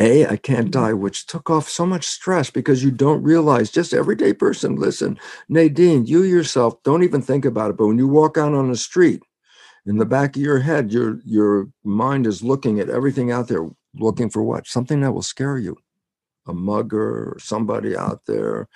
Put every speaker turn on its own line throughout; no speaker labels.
A, I can't die, which took off so much stress because you don't realize, just everyday person, listen, Nadine, you yourself don't even think about it. But when you walk out on the street, in the back of your head, your your mind is looking at everything out there, looking for what? Something that will scare you. A mugger or somebody out there.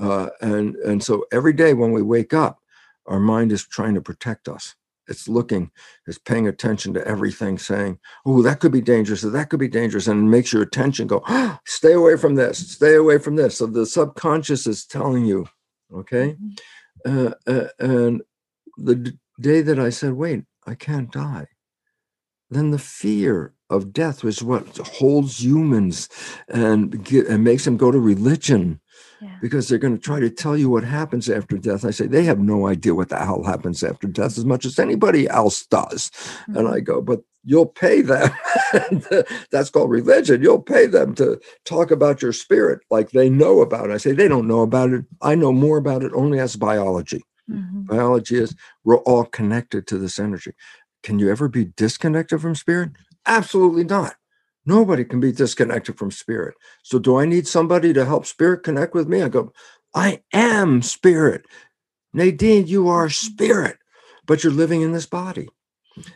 Uh, and and so every day when we wake up, our mind is trying to protect us it's looking, it's paying attention to everything, saying, "Oh, that could be dangerous, or that could be dangerous," and makes your attention go, oh, "Stay away from this, stay away from this." So the subconscious is telling you, okay. Mm-hmm. Uh, uh, and the d- day that I said, "Wait, I can't die," then the fear of death was what holds humans and get, and makes them go to religion because they're going to try to tell you what happens after death. I say they have no idea what the hell happens after death as much as anybody else does. Mm-hmm. And I go, but you'll pay them. That's called religion. You'll pay them to talk about your spirit like they know about it. I say they don't know about it. I know more about it only as biology. Mm-hmm. Biology is we're all connected to this energy. Can you ever be disconnected from spirit? Absolutely not. Nobody can be disconnected from spirit. So, do I need somebody to help spirit connect with me? I go, I am spirit. Nadine, you are mm-hmm. spirit, but you're living in this body.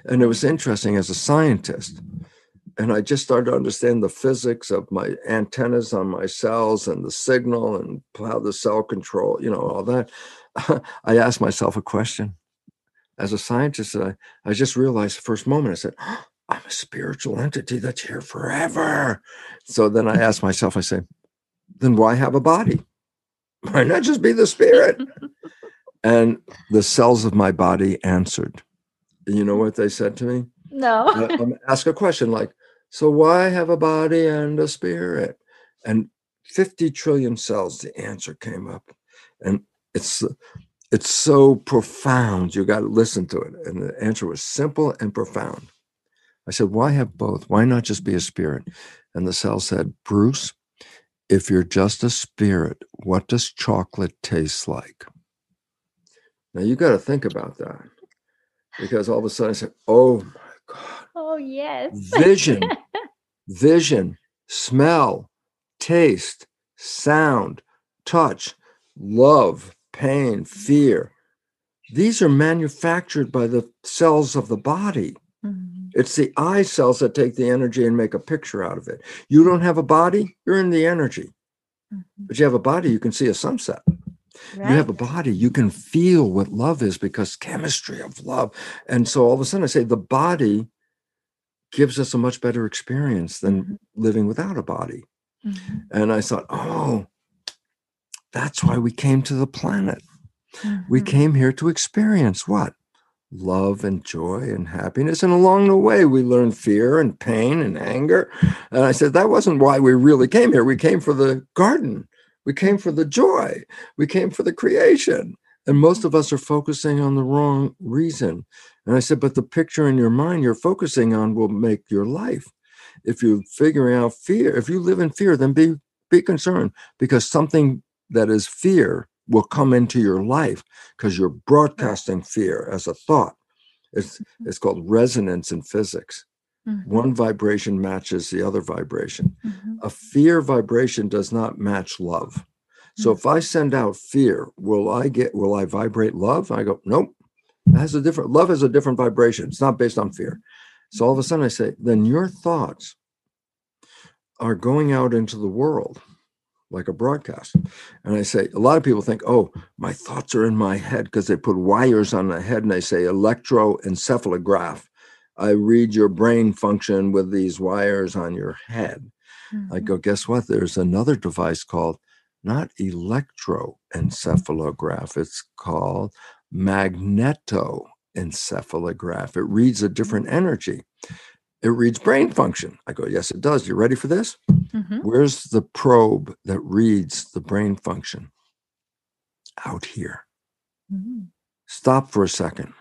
And it was interesting as a scientist. And I just started to understand the physics of my antennas on my cells and the signal and how the cell control, you know, all that. I asked myself a question. As a scientist, I, I just realized the first moment, I said, I'm a spiritual entity that's here forever. So then I ask myself, I say, then why have a body? Why not just be the spirit? and the cells of my body answered. You know what they said to me?
No.
I, ask a question like, so why have a body and a spirit? And 50 trillion cells, the answer came up. And it's it's so profound. You got to listen to it. And the answer was simple and profound. I said, why have both? Why not just be a spirit? And the cell said, Bruce, if you're just a spirit, what does chocolate taste like? Now you got to think about that because all of a sudden I said, oh my God.
Oh, yes.
Vision, vision, smell, taste, sound, touch, love, pain, fear. These are manufactured by the cells of the body. Mm-hmm. It's the eye cells that take the energy and make a picture out of it. You don't have a body, you're in the energy. Mm-hmm. But you have a body, you can see a sunset. Right. You have a body, you can feel what love is because chemistry of love. And so all of a sudden I say the body gives us a much better experience than mm-hmm. living without a body. Mm-hmm. And I thought, oh, that's why we came to the planet. We mm-hmm. came here to experience what? Love and joy and happiness. And along the way, we learn fear and pain and anger. And I said, that wasn't why we really came here. We came for the garden, we came for the joy, we came for the creation. And most of us are focusing on the wrong reason. And I said, but the picture in your mind you're focusing on will make your life. If you're figuring out fear, if you live in fear, then be be concerned because something that is fear will come into your life because you're broadcasting fear as a thought. It's, mm-hmm. it's called resonance in physics. Mm-hmm. One vibration matches the other vibration. Mm-hmm. A fear vibration does not match love. So if I mm-hmm. send out fear, will I get will I vibrate love? I go, nope. It has a different love has a different vibration. It's not based on fear. So all of a sudden I say, then your thoughts are going out into the world like a broadcast. And I say, a lot of people think, oh, my thoughts are in my head because they put wires on the head and they say electroencephalograph. I read your brain function with these wires on your head. Mm-hmm. I go, guess what? There's another device called not electroencephalograph, it's called magnetoencephalograph. It reads a different energy it reads brain function. I go, yes, it does. You ready for this? Mm-hmm. Where's the probe that reads the brain function? Out here. Mm-hmm. Stop for a second.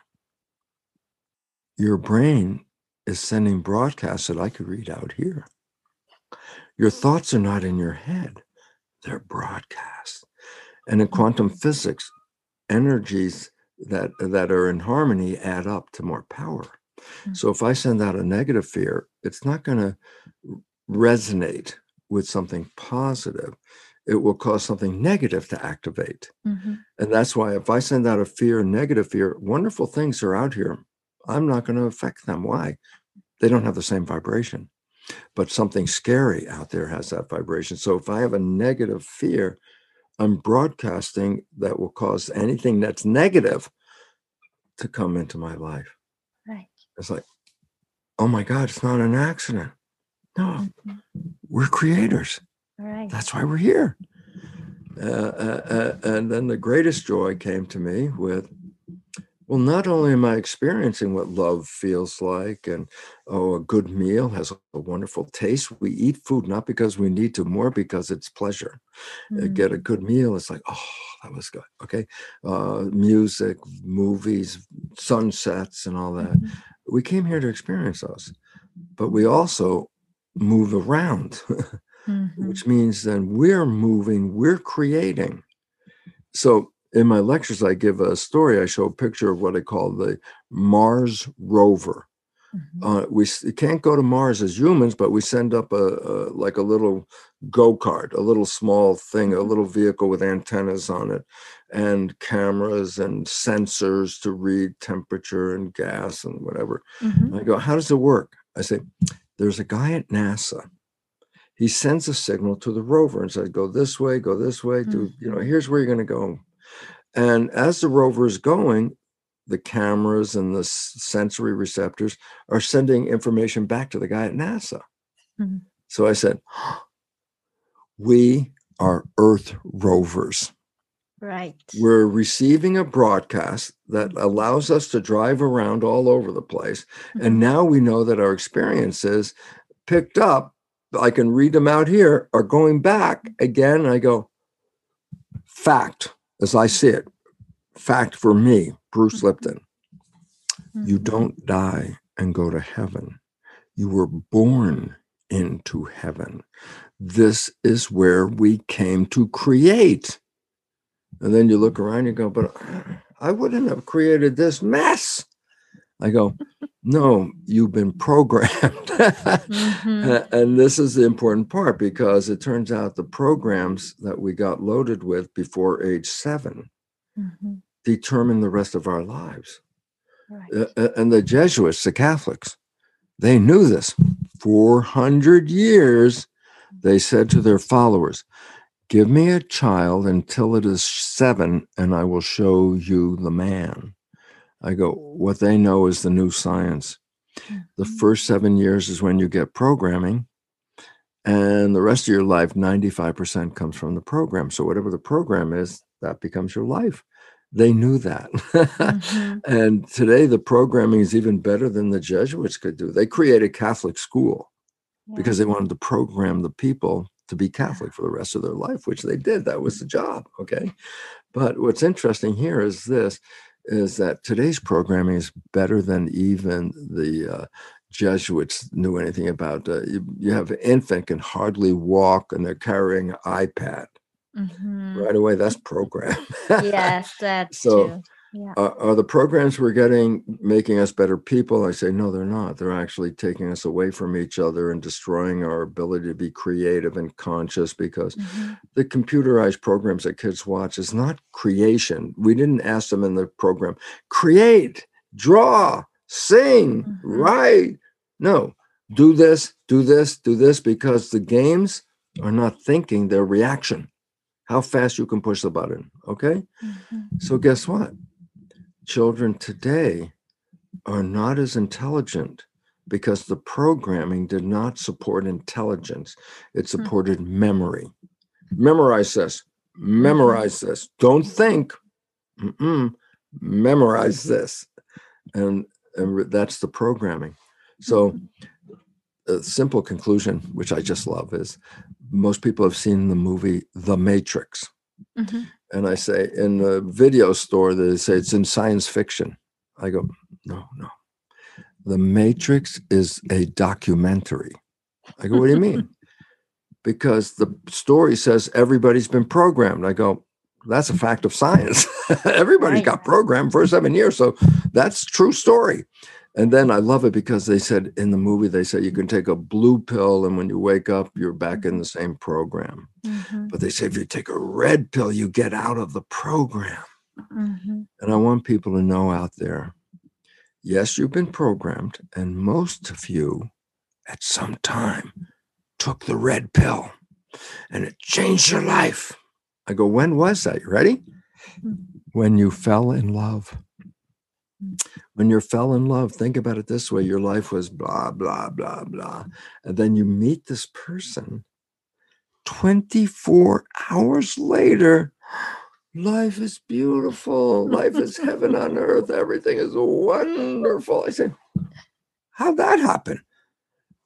Your brain is sending broadcasts that I could read out here. Your thoughts are not in your head, they're broadcasts. And in quantum physics, energies that, that are in harmony add up to more power. Mm. So if I send out a negative fear, it's not going to resonate with something positive, it will cause something negative to activate.
Mm-hmm.
And that's why if I send out a fear, negative fear, wonderful things are out here. I'm not going to affect them. Why? They don't have the same vibration. But something scary out there has that vibration. So if I have a negative fear, I'm broadcasting that will cause anything that's negative to come into my life. It's like, oh my God, it's not an accident. No,
Mhm.
we're creators.
Right.
That's why we're here. Uh, uh, uh, and then the greatest joy came to me with, well, not only am I experiencing what love feels like, and oh, a good meal has a wonderful taste. We eat food not because we need to, more because it's pleasure. Uh, Get a good meal, it's like, oh, that was good. Okay. Uh, music, movies, sunsets, and all that
Mhm.
We came here to experience those but we also move around
Mhm.
which means then we're moving we're creating so in my lectures i give a story i show a picture of what i call the mars rover
Mhm.
uh, we s- can't go to mars as humans but we send up a, a like a little go-kart a little small thing a little vehicle with antennas on it and cameras and sensors to read temperature and gas and whatever
Mhm.
I go, how does it work? I say, there's a guy at NASA. He sends a signal to the rover and says, go this way, go this way, do, you know, here's where you're going to go. And as the rover is going, the cameras and the sensory receptors are sending information back to the guy at NASA.
Mhm.
So I said, we are Earth rovers.
Right.
We're receiving a broadcast that allows us to drive around all over the place. And
Mhm.
now we know that our experiences picked up, I can read them out here, are going back again. I go, fact, as I see it, fact for me, Bruce Lipton, you
Mhm.
don't die and go to heaven. You were born into heaven. This is where we came to create. And then you look around, you go, but I wouldn't have created this mess. I go, no, you've been programmed.
Mhm.
And this is the important part because it turns out the programs that we got loaded with before age seven
Mhm.
determine the rest of our lives.
Right.
Uh, and the Jesuits, the Catholics, they knew this. 400 years, they said to their followers, Give me a child until it is seven, and I will show you the man. I go, What they know is the new science. The
Mhm.
first seven years is when you get programming, and the rest of your life, 95% comes from the program. So, whatever the program is, that becomes your life. They knew that.
Mhm.
and today, the programming is even better than the Jesuits could do. They created Catholic school because they wanted to program the people to be Catholic for the rest of their life, which they did. That was the job. Okay. But what's interesting here is this is that today's programming is better than even the uh, Jesuits knew anything about. Uh, you, you have an infant can hardly walk and they're carrying an iPad
Mhm.
right away. That's program.
Yes, that's
So,
true. Yeah.
are, are the programs we're getting making us better people? I say, no, they're not. They're actually taking us away from each other and destroying our ability to be creative and conscious because
Mhm.
the computerized programs that kids watch is not creation. We didn't ask them in the program, create, draw, sing,
Mhm.
write. No, do this, do this, do this, because the games are not thinking, they're reaction. How fast you can push the button. Okay.
Mhm.
So, guess what? Children today are not as intelligent because the programming did not support intelligence, it hmm. supported memory. Memorize this, memorize mm-hmm. this. Don't think, Mm-mm. memorize mm-hmm. this. And, and that's the programming. So, mm-hmm. A simple conclusion, which I just love, is most people have seen the movie The Matrix
Mhm.
and I say in the video store they say it's in science fiction. I go, no, no. The Matrix is a documentary. I go, what do you mean? because the story says everybody's been programmed. I go, that's a fact of science. Everybody's
Right.
got programmed for seven years. So that's true story. And then I love it because they said in the movie, they said you can take a blue pill, and when you wake up, you're back in the same program.
Mhm.
But they say if you take a red pill, you get out of the program.
Mhm.
And I want people to know out there yes, you've been programmed, and most of you at some time took the red pill and it changed your life. I go, when was that? You ready?
Mm.
When you fell in love. When you fell in love, think about it this way your life was blah, blah, blah, blah. And then you meet this person 24 hours later. Life is beautiful. Life is heaven on earth. Everything is wonderful. I said, How'd that happen?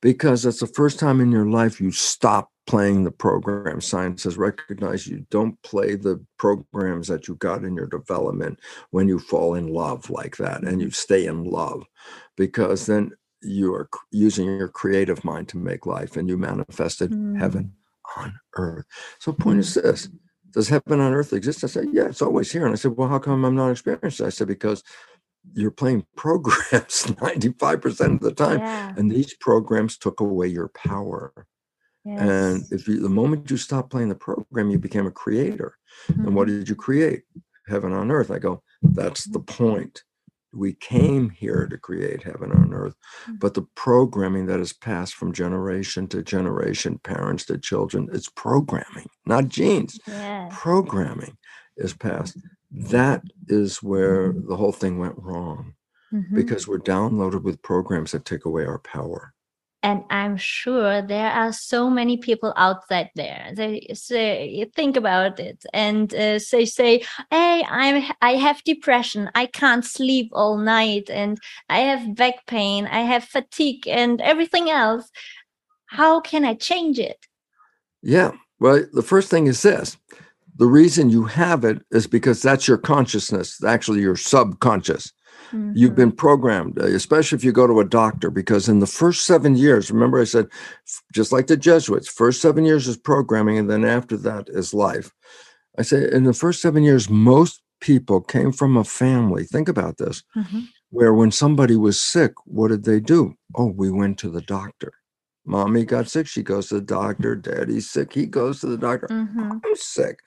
Because that's the first time in your life you stop playing the program. Science has recognized you don't play the programs that you got in your development when you fall in love like that and you stay in love because then you are using your creative mind to make life and you manifested heaven mm. on earth. So, point is this Does heaven on earth exist? I said, Yeah, it's always here. And I said, Well, how come I'm not experiencing it? I said, Because you're playing programs 95% of the time.
Yeah.
And these programs took away your power. And if you, the moment you stop playing the program, you became a creator. And what
Mhm.
did you create? Heaven on earth. I go, that's the point. We came here to create heaven on earth.
Mm.
But the programming that is passed from generation to generation, parents to children, it's programming, not genes.
Yes.
Programming is passed. That is where the whole thing went wrong
Mhm.
because we're downloaded with programs that take away our power.
And i'm sure there are so many people outside there. They say think about it and uh, say hey i'm i have depression. I can't sleep all night and i have back pain. I have fatigue and everything else. How can i change it?
Yeah. Well, the first thing is this. The reason you have it is because that's your consciousness, actually, your subconscious. You've
Mhm.
been programmed, uh, especially if you go to a doctor, because in the first seven years, remember I said, just like the Jesuits, first seven years is programming, and then after that is life. I say, in the first seven years, most people came from a family. Think about this,
Mhm.
where when somebody was sick, what did they do? Oh, we went to the doctor. Mommy got sick, she goes to the doctor. Daddy's sick, he goes to the doctor.
Mhm.
I'm sick.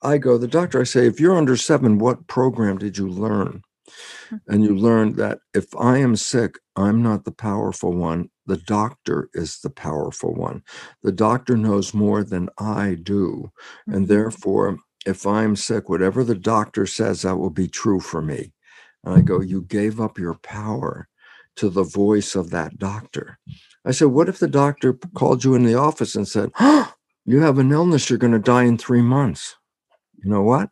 I go to the doctor. I say, if you're under seven, what program did you learn? And you learn that if I am sick, I'm not the powerful one. The doctor is the powerful one. The doctor knows more than I do. And
Mhm.
therefore, if I'm sick, whatever the doctor says, that will be true for me. And I go, You gave up your power to the voice of that doctor. I said, What if the doctor called you in the office and said, You have an illness, you're going to die in three months? You know what?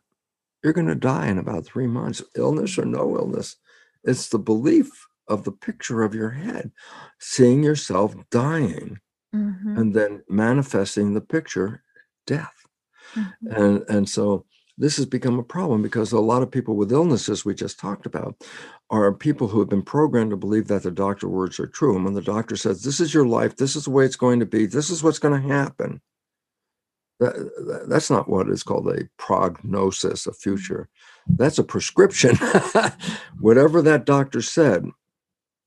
You're going to die in about three months, illness or no illness. It's the belief of the picture of your head, seeing yourself dying
Mhm.
and then manifesting the picture, death
Mhm.
and and so this has become a problem because a lot of people with illnesses we just talked about are people who have been programmed to believe that the doctor words are true and when the doctor says this is your life this is the way it's going to be this is what's going to happen that, that- that's not what is called a prognosis a mm-hmm. future. That's a prescription. Whatever that doctor said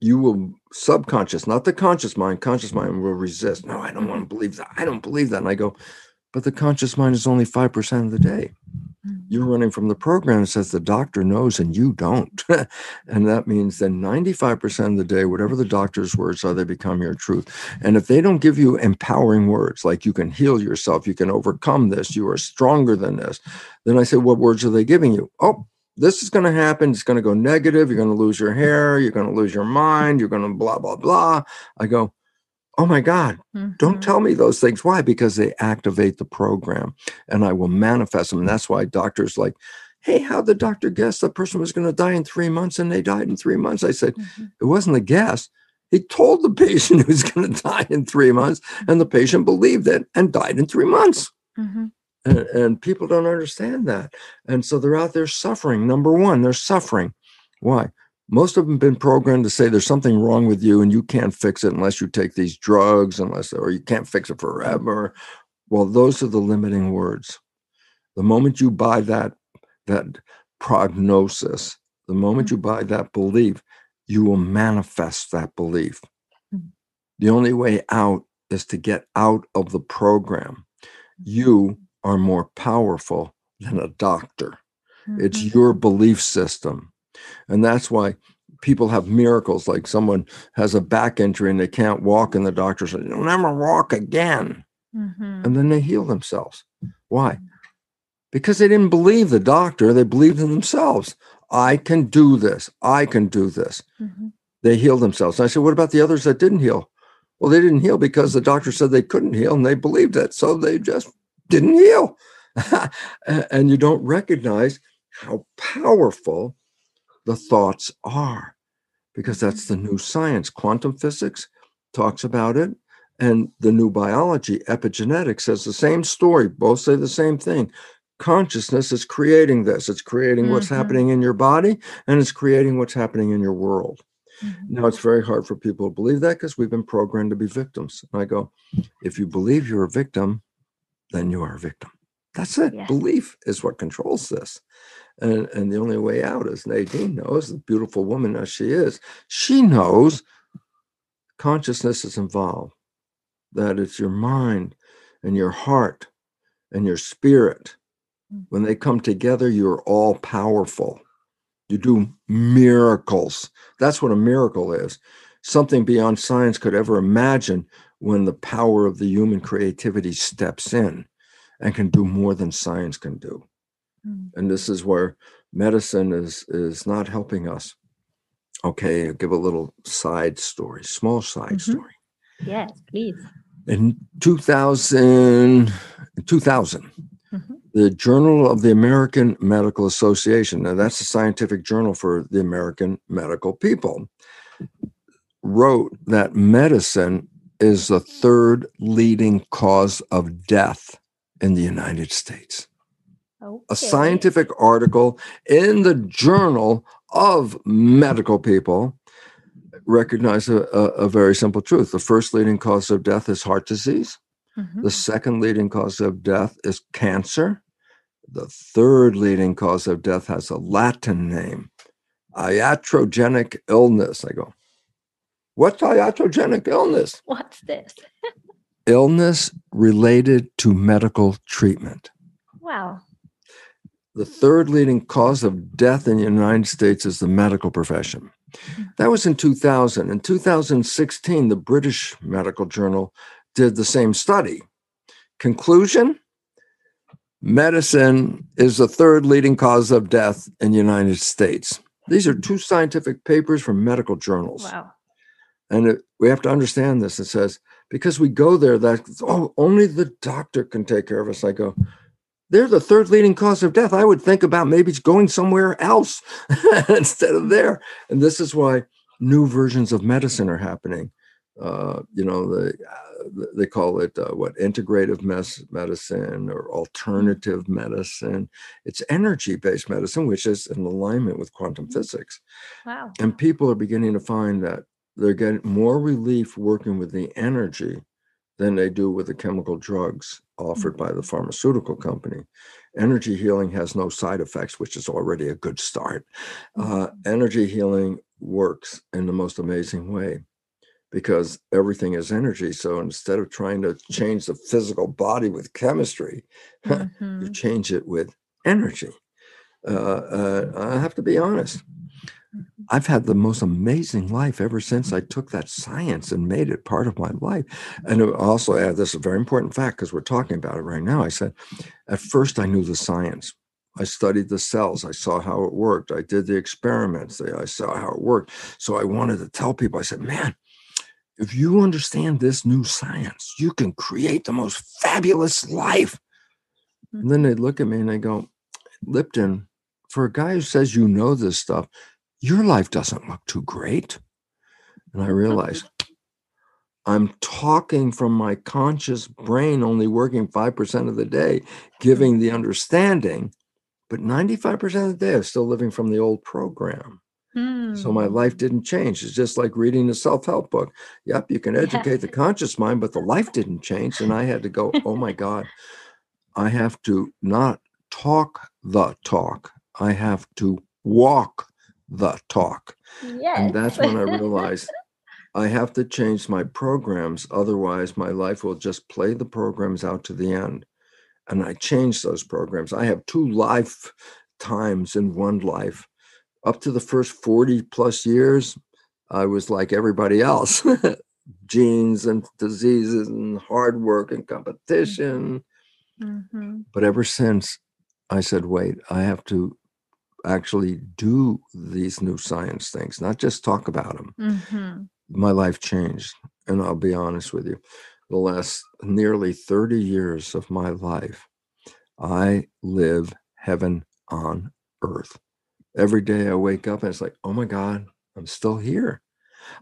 you will subconscious not the conscious mind conscious mind will resist. No i don't want to believe that i don't believe that. And i go but the conscious mind is only 5% of the day. You're running from the program that says the doctor knows and you don't. and that means that 95% of the day, whatever the doctor's words are, they become your truth. And if they don't give you empowering words like you can heal yourself, you can overcome this, you are stronger than this, then I say, what words are they giving you? Oh, this is going to happen. It's going to go negative. You're going to lose your hair. You're going to lose your mind. You're going to blah, blah, blah. I go, oh my God, don't
Mhm.
tell me those things. Why? Because they activate the program and I will manifest them. And that's why doctors like, hey, how'd the doctor guess the person was going to die in three months and they died in three months? I said,
Mhm.
it wasn't a guess. He told the patient he was going to die in three months, and the patient believed it and died in three months.
Mhm.
And, and people don't understand that. And so they're out there suffering. Number one, they're suffering. Why? Most of them have been programmed to say there's something wrong with you and you can't fix it unless you take these drugs, unless, or you can't fix it forever. Well, those are the limiting words. The moment you buy that, that prognosis, the moment you buy that belief, you will manifest that belief.
Mhm.
The only way out is to get out of the program. You are more powerful than a doctor. It's
Mhm.
your belief system. And that's why people have miracles like someone has a back injury and they can't walk, and the doctor says, You'll never walk again.
Mhm.
And then they heal themselves. Why? Because they didn't believe the doctor, they believed in themselves. I can do this. I can do this.
Mhm.
They healed themselves. And I said, What about the others that didn't heal? Well, they didn't heal because the doctor said they couldn't heal and they believed it. So they just didn't heal. and you don't recognize how powerful the thoughts are because that's the new science. Quantum physics talks about it. And the new biology, epigenetics, says the same story. Both say the same thing. Consciousness is creating this. It's creating what's
Mhm.
happening in your body and it's creating what's happening in your world.
Mhm.
Now, it's very hard for people to believe that because we've been programmed to be victims. And I go, if you believe you're a victim, then you are a victim. That's it.
Yes.
Belief is what controls this. And, and the only way out, as Nadine knows, the beautiful woman as she is, she knows consciousness is involved, that it's your mind and your heart and your spirit.
Mm.
When they come together, you're all powerful. You do miracles. That's what a miracle is. Something beyond science could ever imagine when the power of the human creativity steps in and can do more than science can do.
Mm.
And this is where medicine is is not helping us. Okay, I'll give a little side story, small side
Mhm.
story.
Yes, please.
In 2000, 2000
Mhm.
the Journal of the American Medical Association, now that's a scientific journal for the American medical people, wrote that medicine is the third leading cause of death in the United States.
Okay.
A scientific article in the Journal of Medical People recognized a, a, a very simple truth. The first leading cause of death is heart disease.
Mhm.
The second leading cause of death is cancer. The third leading cause of death has a Latin name, iatrogenic illness. I go, what's iatrogenic illness?
What's this?
Illness related to medical treatment.
Wow.
The third leading cause of death in the United States is the medical profession. Hmm. That was in 2000. In 2016, the British Medical Journal did the same study. Conclusion medicine is the third leading cause of death in the United States. These are two scientific papers from medical journals.
Wow.
And it, we have to understand this. It says, because we go there, that, oh, only the doctor can take care of us. I go, they're the third leading cause of death. I would think about maybe it's going somewhere else instead of there. And this is why new versions of medicine are happening. Uh, you know, the, uh, they call it uh, what integrative mes- medicine or alternative medicine. It's energy based medicine, which is in alignment with quantum physics.
Wow.
And people are beginning to find that they're getting more relief working with the energy than they do with the chemical drugs offered by the pharmaceutical company. Energy healing has no side effects, which is already a good start. Uh, energy healing works in the most amazing way because everything is energy. So instead of trying to change the physical body with chemistry, you
Mhm.
change it with energy. Uh, uh, I have to be honest. I've had the most amazing life ever since I took that science and made it part of my life. And I also add this is a very important fact because we're talking about it right now. I said, at first I knew the science. I studied the cells. I saw how it worked. I did the experiments. I saw how it worked. So I wanted to tell people, I said, man, if you understand this new science, you can create the most fabulous life. Mm. And then they look at me and they go, Lipton, for a guy who says you know this stuff, your life doesn't look too great. And I realized I'm talking from my conscious brain, only working 5% of the day, giving the understanding, but 95% of the day, I'm still living from the old program. So my life
Mm.
didn't change. It's just like reading a self-help book. Yep, you can
Yeah.
educate the conscious mind, but the life didn't change. And I had to go, oh my God, I have to not talk the talk. I have to walk the talk.
Yes.
And that's when I realized I have to change my programs. Otherwise, my life will just play the programs out to the end. And I changed those programs. I have two lifetimes in one life. Up to the first 40 plus years, I was like everybody else genes and diseases and hard work and competition.
Mm-hmm.
But ever since I said, wait, I have to actually do these new science things, not just talk about them.
Mm-hmm.
My life changed. And I'll be honest with you, the last nearly 30 years of my life, I live heaven on earth. Every day I wake up and it's like, oh my God, I'm still here.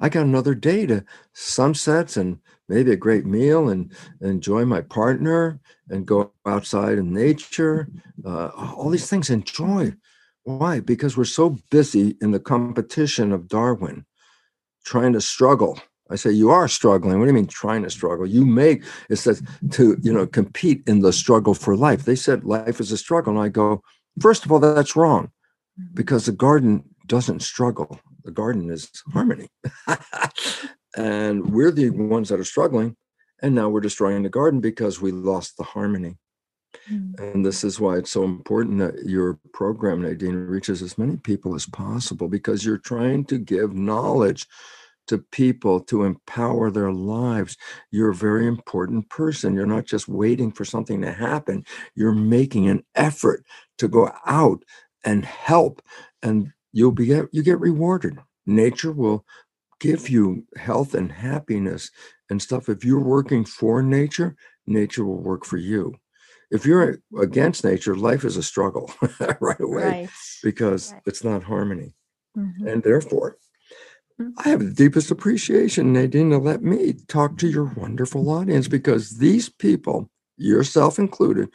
I got another day to sunsets and maybe a great meal and, enjoy my partner and go outside in nature. Uh, all these things, enjoy. Why? Because we're so busy in the competition of Darwin, trying to struggle. I say you are struggling. What do you mean trying to struggle? You make it says to you know compete in the struggle for life. They said life is a struggle, and I go, first of all, that's wrong,
Mm-hmm.
because the garden doesn't struggle. The garden is harmony. and we're the ones that are struggling. And now we're destroying the garden because we lost the harmony.
Mm-hmm.
And this is why it's so important that your program, Nadine, reaches as many people as possible because you're trying to give knowledge to people to empower their lives. You're a very important person. You're not just waiting for something to happen, you're making an effort to go out and help and you'll be you get rewarded nature will give you health and happiness and stuff if you're working for nature nature will work for you if you're against nature life is a struggle right away
Right.
because
Right.
it's not harmony
Mhm.
and therefore
Mhm.
i have the deepest appreciation nadine to let me talk to your wonderful audience because these people yourself included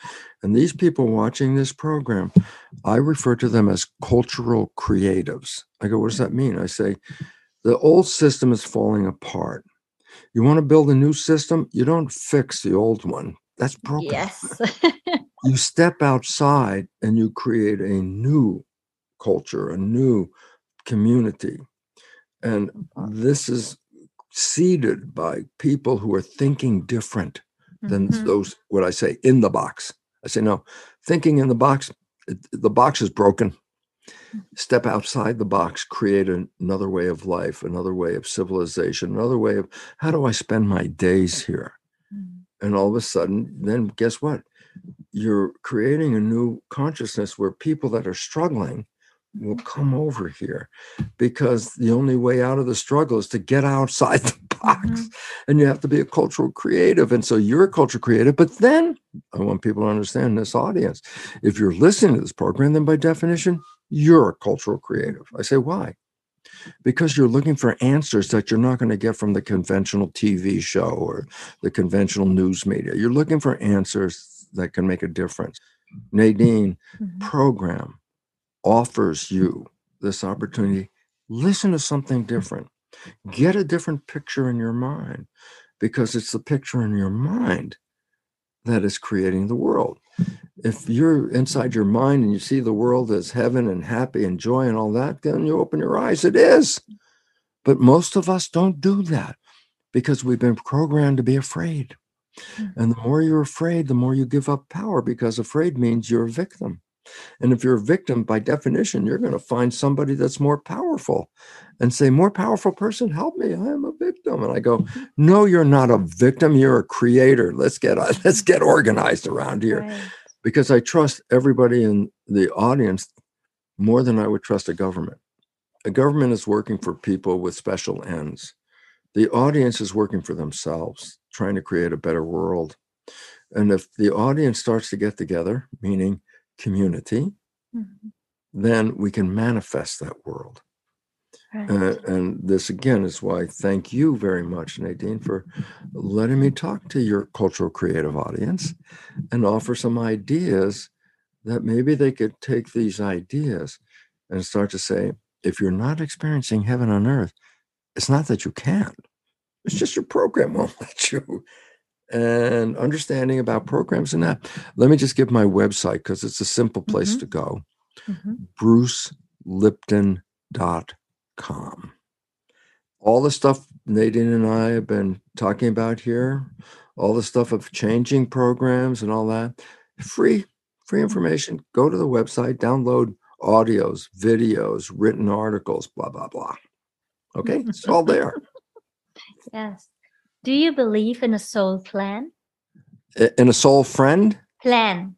and these people watching this program i refer to them as cultural creatives i go what does that mean i say the old system is falling apart you want to build a new system you don't fix the old one that's broken
Yes.
you step outside and you create a new culture, a new community. And this is seeded by people who are thinking different than
Mhm.
those, what I say, in the box. I say, no, thinking in the box, the box is broken. Step outside the box, create an- another way of life, another way of civilization, another way of how do I spend my days here? And all of a sudden then guess what? You're creating a new consciousness where people that are struggling will come over here because the only way out of the struggle is to get outside the box
Mhm.
and you have to be a cultural creative and so you're a cultural creative but then i want people to understand this audience if you're listening to this program then by definition you're a cultural creative. I say why because you're looking for answers that you're not going to get from the conventional TV show or the conventional news media. You're looking for answers that can make a difference. Nadine
Mhm.
program offers you this opportunity. Listen to something different. Get a different picture in your mind because it's the picture in your mind that is creating the world. If you're inside your mind and you see the world as heaven and happy and joy and all that, then you open your eyes. It is. But most of us don't do that because we've been programmed to be afraid.
Mhm.
And the more you're afraid, the more you give up power because afraid means you're a victim. And if you're a victim, by definition, you're going to find somebody that's more powerful and say, More powerful person, help me. I am a victim. And I go, No, you're not a victim. You're a creator. Let's get let's get organized around here
Right.
Because I trust everybody in the audience more than I would trust a government. A government is working for people with special ends. The audience is working for themselves, trying to create a better world. And if the audience starts to get together, meaning community,
Mhm.
then we can manifest that world.
Right.
Uh, and this again is why I thank you very much, Nadine, for letting me talk to your cultural creative audience and offer some ideas that maybe they could take these ideas and start to say, if you're not experiencing heaven on earth, it's not that you can't, it's just your program won't let you. And understanding about programs and that. Let me just give my website because it's a simple place
Mhm.
to go
Mhm.
brucelipton.com. com. All the stuff Nadine and I have been talking about here, all the stuff of changing programs and all that, free, free information. Go to the website, download audios, videos, written articles, blah, blah, blah. Okay, it's all there.
Yes. Do you believe in a soul plan?
In a soul friend?
Plan.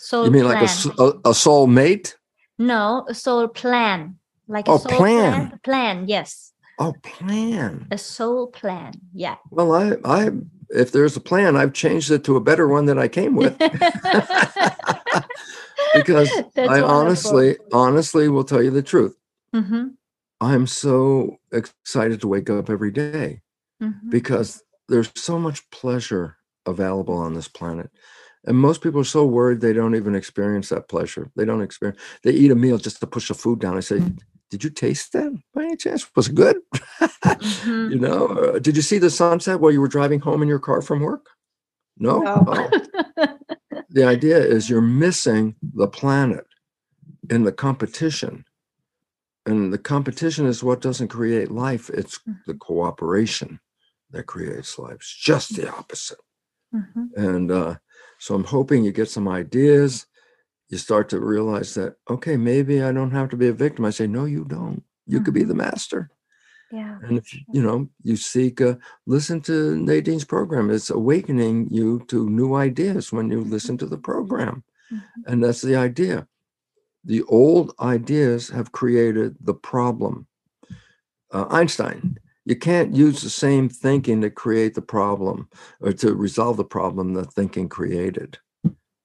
Soul
You mean
plan.
like a soul mate?
no, a soul plan. Like
Oh,
a soul
plan.
Plan, yes.
Oh, plan.
A soul plan. Yeah.
Well, I, I, if there's a plan, I've changed it to a better one than I came with. because
That's
I
wonderful.
honestly, honestly will tell you the truth.
Mhm,
I'm so excited to wake up every day
mhm.
because there's so much pleasure available on this planet. And most people are so worried they don't even experience that pleasure. They don't experience, they eat a meal just to push the food down. I say, Did you taste that by any chance? Was it good?
Mhm.
you know, uh, did you see the sunset while you were driving home in your car from work? No.
No.
Oh. the idea is you're missing the planet in the competition. And the competition is what doesn't create life, it's the cooperation that creates life. It's just the opposite.
Mhm.
And uh, so I'm hoping you get some ideas. You start to realize that, okay, maybe I don't have to be a victim. I say, no, you don't. You could be the master.
Yeah.
And if you know, you seek, a listen to Nadine's program. It's awakening you to new ideas when you listen to the program.
Mhm.
And that's the idea. The old ideas have created the problem. Uh, Einstein, you can't use the same thinking to create the problem or to resolve the problem that thinking created.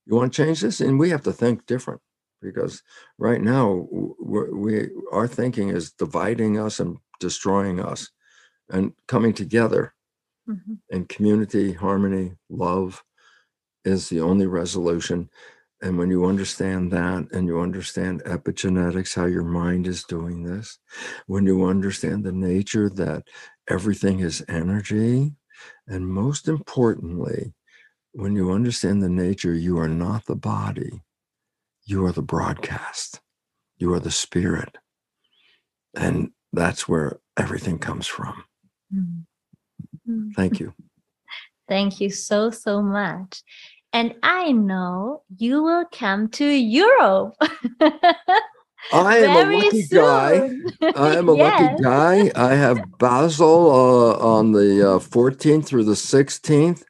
You want to change this? And we have to think different because right now w- we're, our thinking is dividing us and destroying us and coming together
Mhm.
in community harmony love is the only resolution and when you understand that and you understand epigenetics how your mind is doing this when you understand the nature that everything is energy and most importantly when you understand the nature you are not the body you are the broadcast you are the spirit and that's where everything comes from
Mhm. Mhm.
thank you
Thank you so, so much. And I know you will come to Europe.
i am
Very
a lucky guy. I am a
Yes.
lucky guy. I have Basel uh, on the uh, 14th through the 16th.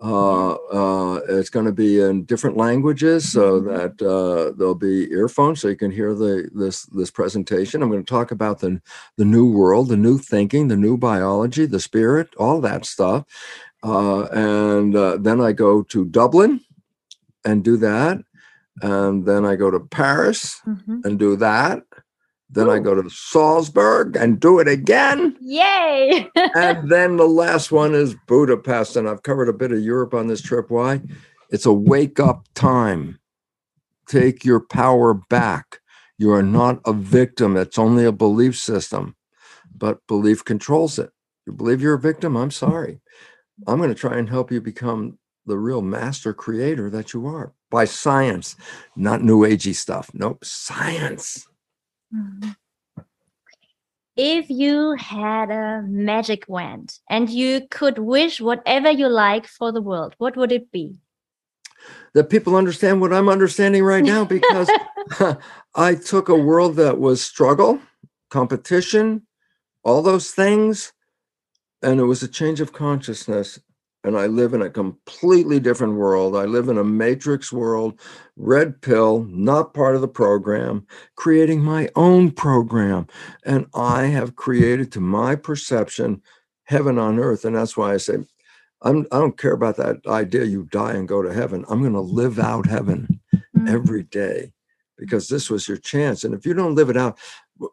Uh, uh, it's going to be in different languages, so
Mhm.
that uh, there'll be earphones, so you can hear the this this presentation. I'm going to talk about the the new world, the new thinking, the new biology, the spirit, all that stuff. Uh, and uh, then I go to Dublin and do that, and then I go to Paris
Mhm.
and do that. Then I go to Salzburg and do it again.
Yay!
and then the last one is Budapest. And I've covered a bit of Europe on this trip. Why? It's a wake up time. Take your power back. You are not a victim. It's only a belief system, but belief controls it. You believe you're a victim? I'm sorry. I'm going to try and help you become the real master creator that you are by science, not new agey stuff. Nope, science.
Mhm. If you had a magic wand and you could wish whatever you like for the world, what would it be?
that people understand what I'm understanding right now because I took a world that was struggle, competition, all those things, and it was a change of consciousness. And I live in a completely different world. I live in a matrix world, red pill, not part of the program, creating my own program. And I have created to my perception heaven on earth. And that's why I say, I'm, I don't care about that idea you die and go to heaven. I'm going to live out heaven
Mm.
every day because this was your chance. And if you don't live it out,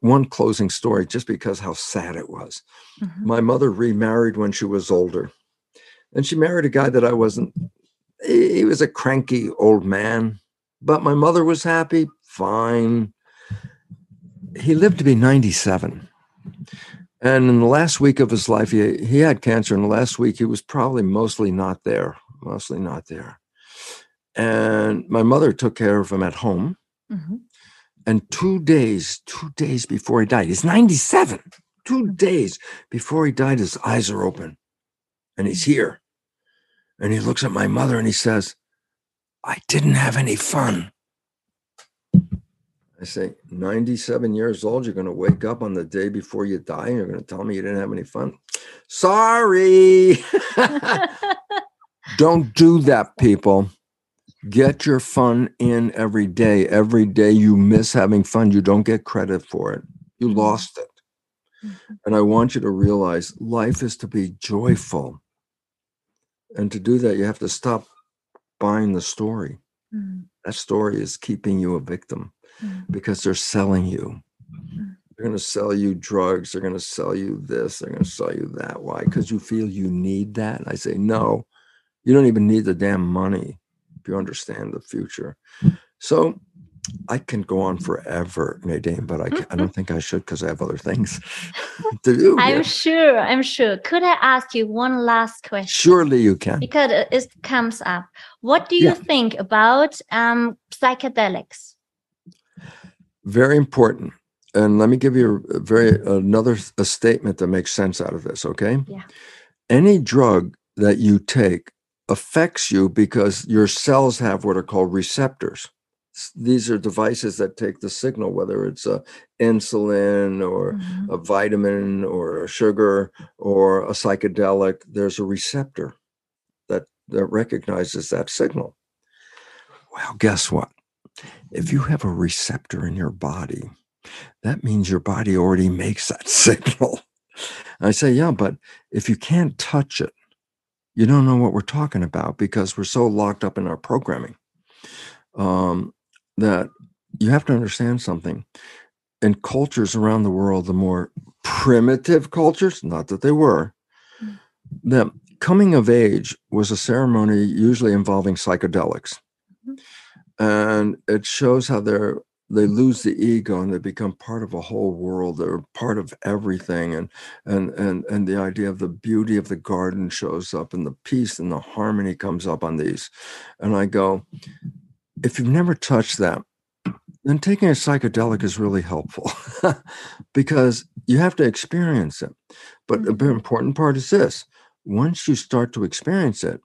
one closing story, just because how sad it was.
Mhm.
My mother remarried when she was older, and she married a guy that I wasn't, he was a cranky old man, but my mother was happy, fine. He lived to be 97. And in the last week of his life, he, he had cancer. And the last week, he was probably mostly not there, mostly not there. And my mother took care of him at home.
Mhm.
And two days, two days before he died, he's 97. Two days before he died, his eyes are open and he's here. And he looks at my mother and he says, I didn't have any fun. I say, 97 years old, you're going to wake up on the day before you die and you're going to tell me you didn't have any fun. Sorry. Don't do that, people. Get your fun in every day. Every day you miss having fun, you don't get credit for it. You
Mhm.
lost it. And I want you to realize life is to be joyful. And to do that, you have to stop buying the story.
Mm,
That story is keeping you a victim
mm,
because they're selling you.
Mm.
They're going to sell you drugs. They're going to sell you this. They're going to sell you that. Why? Because you feel you need that. And I say, no, you don't even need the damn money if you understand the future. So I can go on forever, Nadine, but I, ca- I don't think I should because I have other things to do.
I'm
here.
sure. I'm sure. Could I ask you one last question?
Surely you can.
Because it, it comes up. What do you
Yeah.
think about um, psychedelics?
Very important. And let me give you a very another a statement that makes sense out of this, okay?
Yeah.
Any drug that you take affects you because your cells have what are called receptors. These are devices that take the signal, whether it's a insulin or
Mhm.
a vitamin or a sugar or a psychedelic. There's a receptor that that recognizes that signal. Well, guess what? If you have a receptor in your body, that means your body already makes that signal. I say, yeah, but if you can't touch it, you don't know what we're talking about because we're so locked up in our programming um, that you have to understand something. In cultures around the world, the more primitive cultures, not that they were,
Mm.
the coming of age was a ceremony usually involving psychedelics.
Mhm.
And it shows how they're they lose the ego and they become part of a whole world. They're part of everything. And and and and the idea of the beauty of the garden shows up and the peace and the harmony comes up on these. And I go, if you've never touched that, then taking a psychedelic is really helpful because you have to experience it. But very
Mhm.
important part is this once you start to experience it,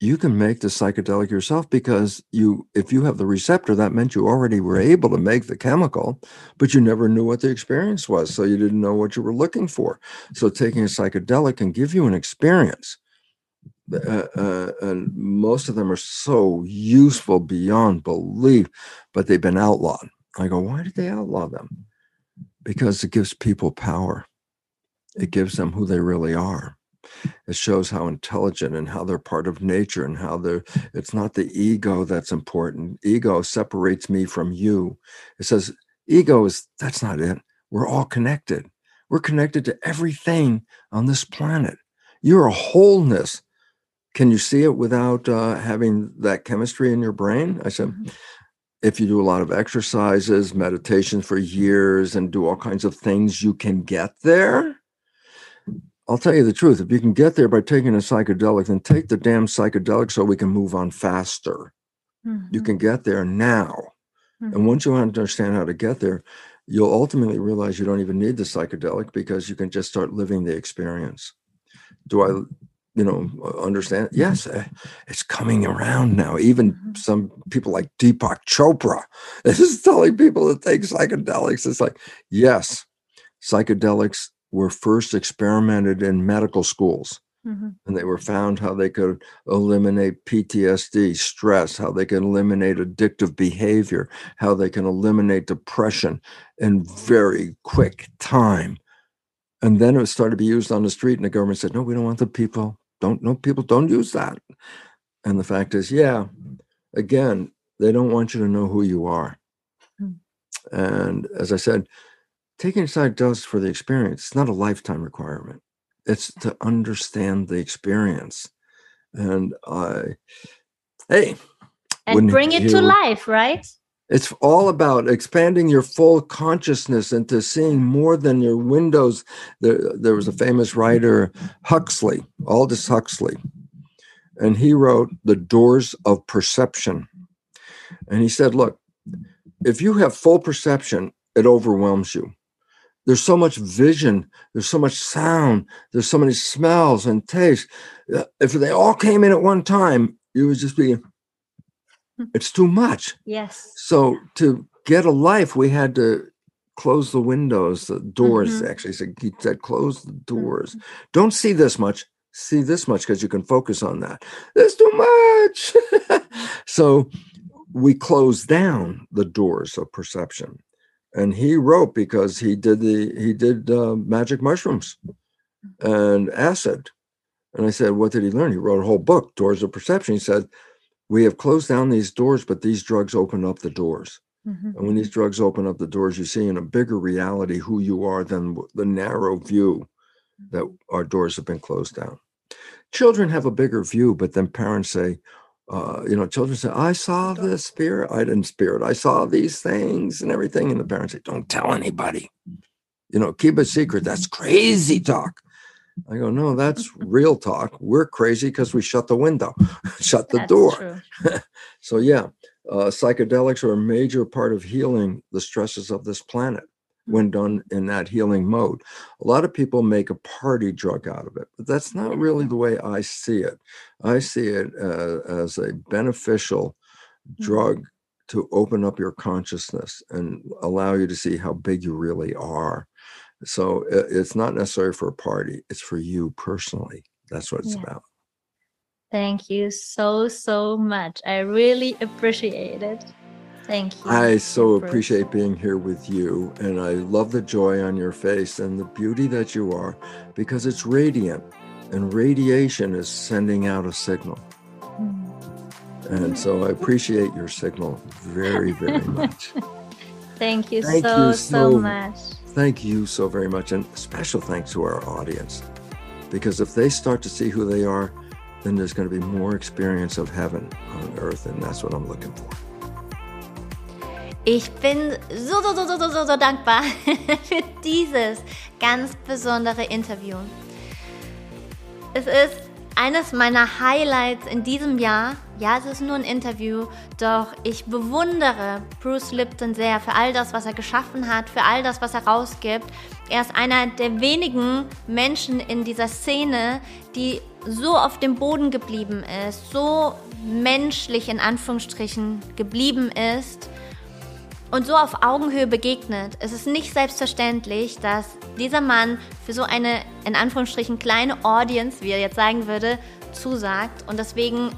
you can make the psychedelic yourself because you if you have the receptor that meant you already were able to make the chemical but you never knew what the experience was so you didn't know what you were looking for so taking a psychedelic can give you an experience uh, uh, and most of them are so useful beyond belief but they've been outlawed. I go why did they outlaw them? Because it gives people power. It gives them who they really are. It shows how intelligent and how they're part of nature and how they're it's not the ego that's important. Ego separates me from you. It says ego is that's not it. We're all connected. We're connected to everything on this planet. You're a wholeness can you see it without uh, having that chemistry in your brain i said
Mhm.
if you do a lot of exercises meditation for years and do all kinds of things you can get there I'll tell you the truth. If you can get there by taking a psychedelic, then take the damn psychedelic so we can move on faster. You
Mhm.
can get there now.
Mhm.
And once you understand how to get there, you'll ultimately realize you don't even need the psychedelic because you can just start living the experience. Do I, you know, understand? Yes, eh, it's coming around now. Even
Mhm.
some people like Deepak Chopra is telling people to take psychedelics. It's like, yes, psychedelics were first experimented in medical schools
Mhm.
and they were found how they could eliminate PTSD, stress, how they can eliminate addictive behavior, how they can eliminate depression in very quick time. And then it started to be used on the street, and the government said, "No, we don't want the people. Don't no people don't use that." And the fact is, yeah, again, they don't want you to know who you are.
Hmm.
And as I said, taking side does for the experience. It's not a lifetime requirement. It's to understand the experience. And I, hey,
And bring it to life, right?
It's all about expanding your full consciousness into seeing more than your windows. There, there was a famous writer, Huxley, Aldous Huxley, and he wrote The Doors of Perception. And he said, Look, if you have full perception, it overwhelms you. There's so much vision, there's so much sound, there's so many smells and tastes. If they all came in at one time, you would just be, it's too much.
Yes.
So to get a life, we had to close the windows, the doors.
Mhm.
Actually, said he said close the doors. Don't see this much. See this much because you can focus on that. There's too much. so we closed down the doors of perception. And he wrote because he did the he did uh, magic mushrooms and acid. And I said, what did he learn? He wrote a whole book, Doors of Perception. He said, we have closed down these doors, but these drugs open up the doors.
Mhm.
And when these drugs open up the doors, you see in a bigger reality who you are than the narrow view that our doors have been closed down. Children have a bigger view, but then parents say, uh, you know, children say, I saw the spirit. I didn't spirit. I saw these things and everything. And the parents say, don't tell anybody. You know, keep it secret. That's crazy talk. I go, no, that's real talk. We're crazy because we shut the window, shut the
That's
door. So yeah, uh, psychedelics are a major part of healing the stresses of this planet when done in that healing mode. A lot of people make a party drug out of it, but that's not really the way I see it. I see it uh, as a beneficial
Mhm.
drug to open up your consciousness and allow you to see how big you really are. So it's not necessary for a party; it's for you personally. That's what it's
Yeah.
about.
Thank you so, so much. I really appreciate it. Thank you.
I so appreciate being here with you, and I love the joy on your face and the beauty that you are because it's radiant, and radiation is sending out a signal.
Mm.
And so I appreciate your signal very, very much.
Thank you
Thank
so,
you
so
so-
much.
Thank you so very much, and special thanks to our audience because if they start to see who they are, then there's going to be more experience of heaven on earth, and that's what I'm looking for.
Ich bin so, so, so, so, so, so, dankbar für dieses ganz besondere Interview. Es ist eines meiner Highlights in diesem Jahr. Ja, es ist nur ein Interview, doch ich bewundere Bruce Lipton sehr für all das, was er geschaffen hat, für all das, was er rausgibt. Er ist einer der wenigen Menschen in dieser Szene, die so auf dem Boden geblieben ist, so menschlich in Anführungsstrichen geblieben ist und so auf Augenhöhe begegnet. Es ist nicht selbstverständlich, dass dieser Mann für so eine, in Anführungsstrichen, kleine Audience, wie er jetzt sagen würde, zusagt. Und deswegen,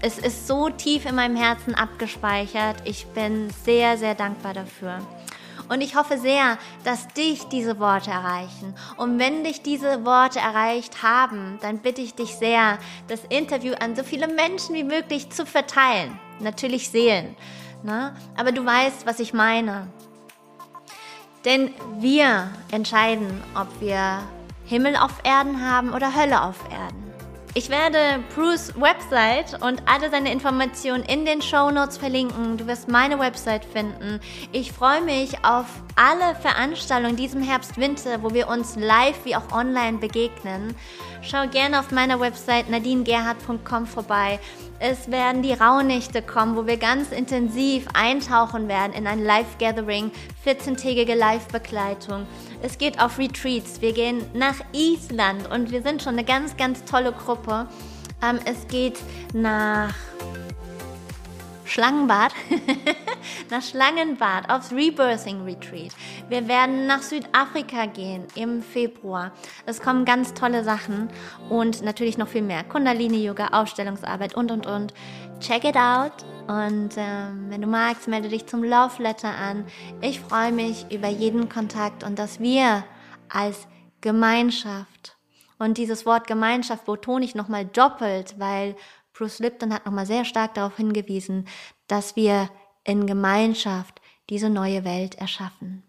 es ist so tief in meinem Herzen abgespeichert. Ich bin sehr, sehr dankbar dafür. Und ich hoffe sehr, dass dich diese Worte erreichen. Und wenn dich diese Worte erreicht haben, dann bitte ich dich sehr, das Interview an so viele Menschen wie möglich zu verteilen. Natürlich Seelen. Ne? Aber du weißt, was ich meine. Denn wir entscheiden, ob wir Himmel auf Erden haben oder Hölle auf Erden. Ich werde Bruce Website und alle seine Informationen in den Show Notes verlinken. Du wirst meine Website finden. Ich freue mich auf alle Veranstaltungen diesem Herbst, Winter, wo wir uns live wie auch online begegnen. Schau gerne auf meiner Website nadinegerhard.com vorbei. Es werden die Rauhnächte kommen, wo wir ganz intensiv eintauchen werden in ein Live-Gathering, 14-tägige Live-Begleitung. Es geht auf Retreats. Wir gehen nach Island und wir sind schon eine ganz, ganz tolle Gruppe. Ähm, es geht nach Schlangenbad, nach Schlangenbad aufs Rebirthing Retreat. Wir werden nach Südafrika gehen im Februar. Es kommen ganz tolle Sachen und natürlich noch viel mehr. Kundalini Yoga, Aufstellungsarbeit und und und. Check it out und ähm, wenn du magst, melde dich zum Love Letter an. Ich freue mich über jeden Kontakt und dass wir als Gemeinschaft und dieses Wort Gemeinschaft betone ich nochmal doppelt, weil Bruce Lipton hat nochmal sehr stark darauf hingewiesen, dass wir in Gemeinschaft diese neue Welt erschaffen.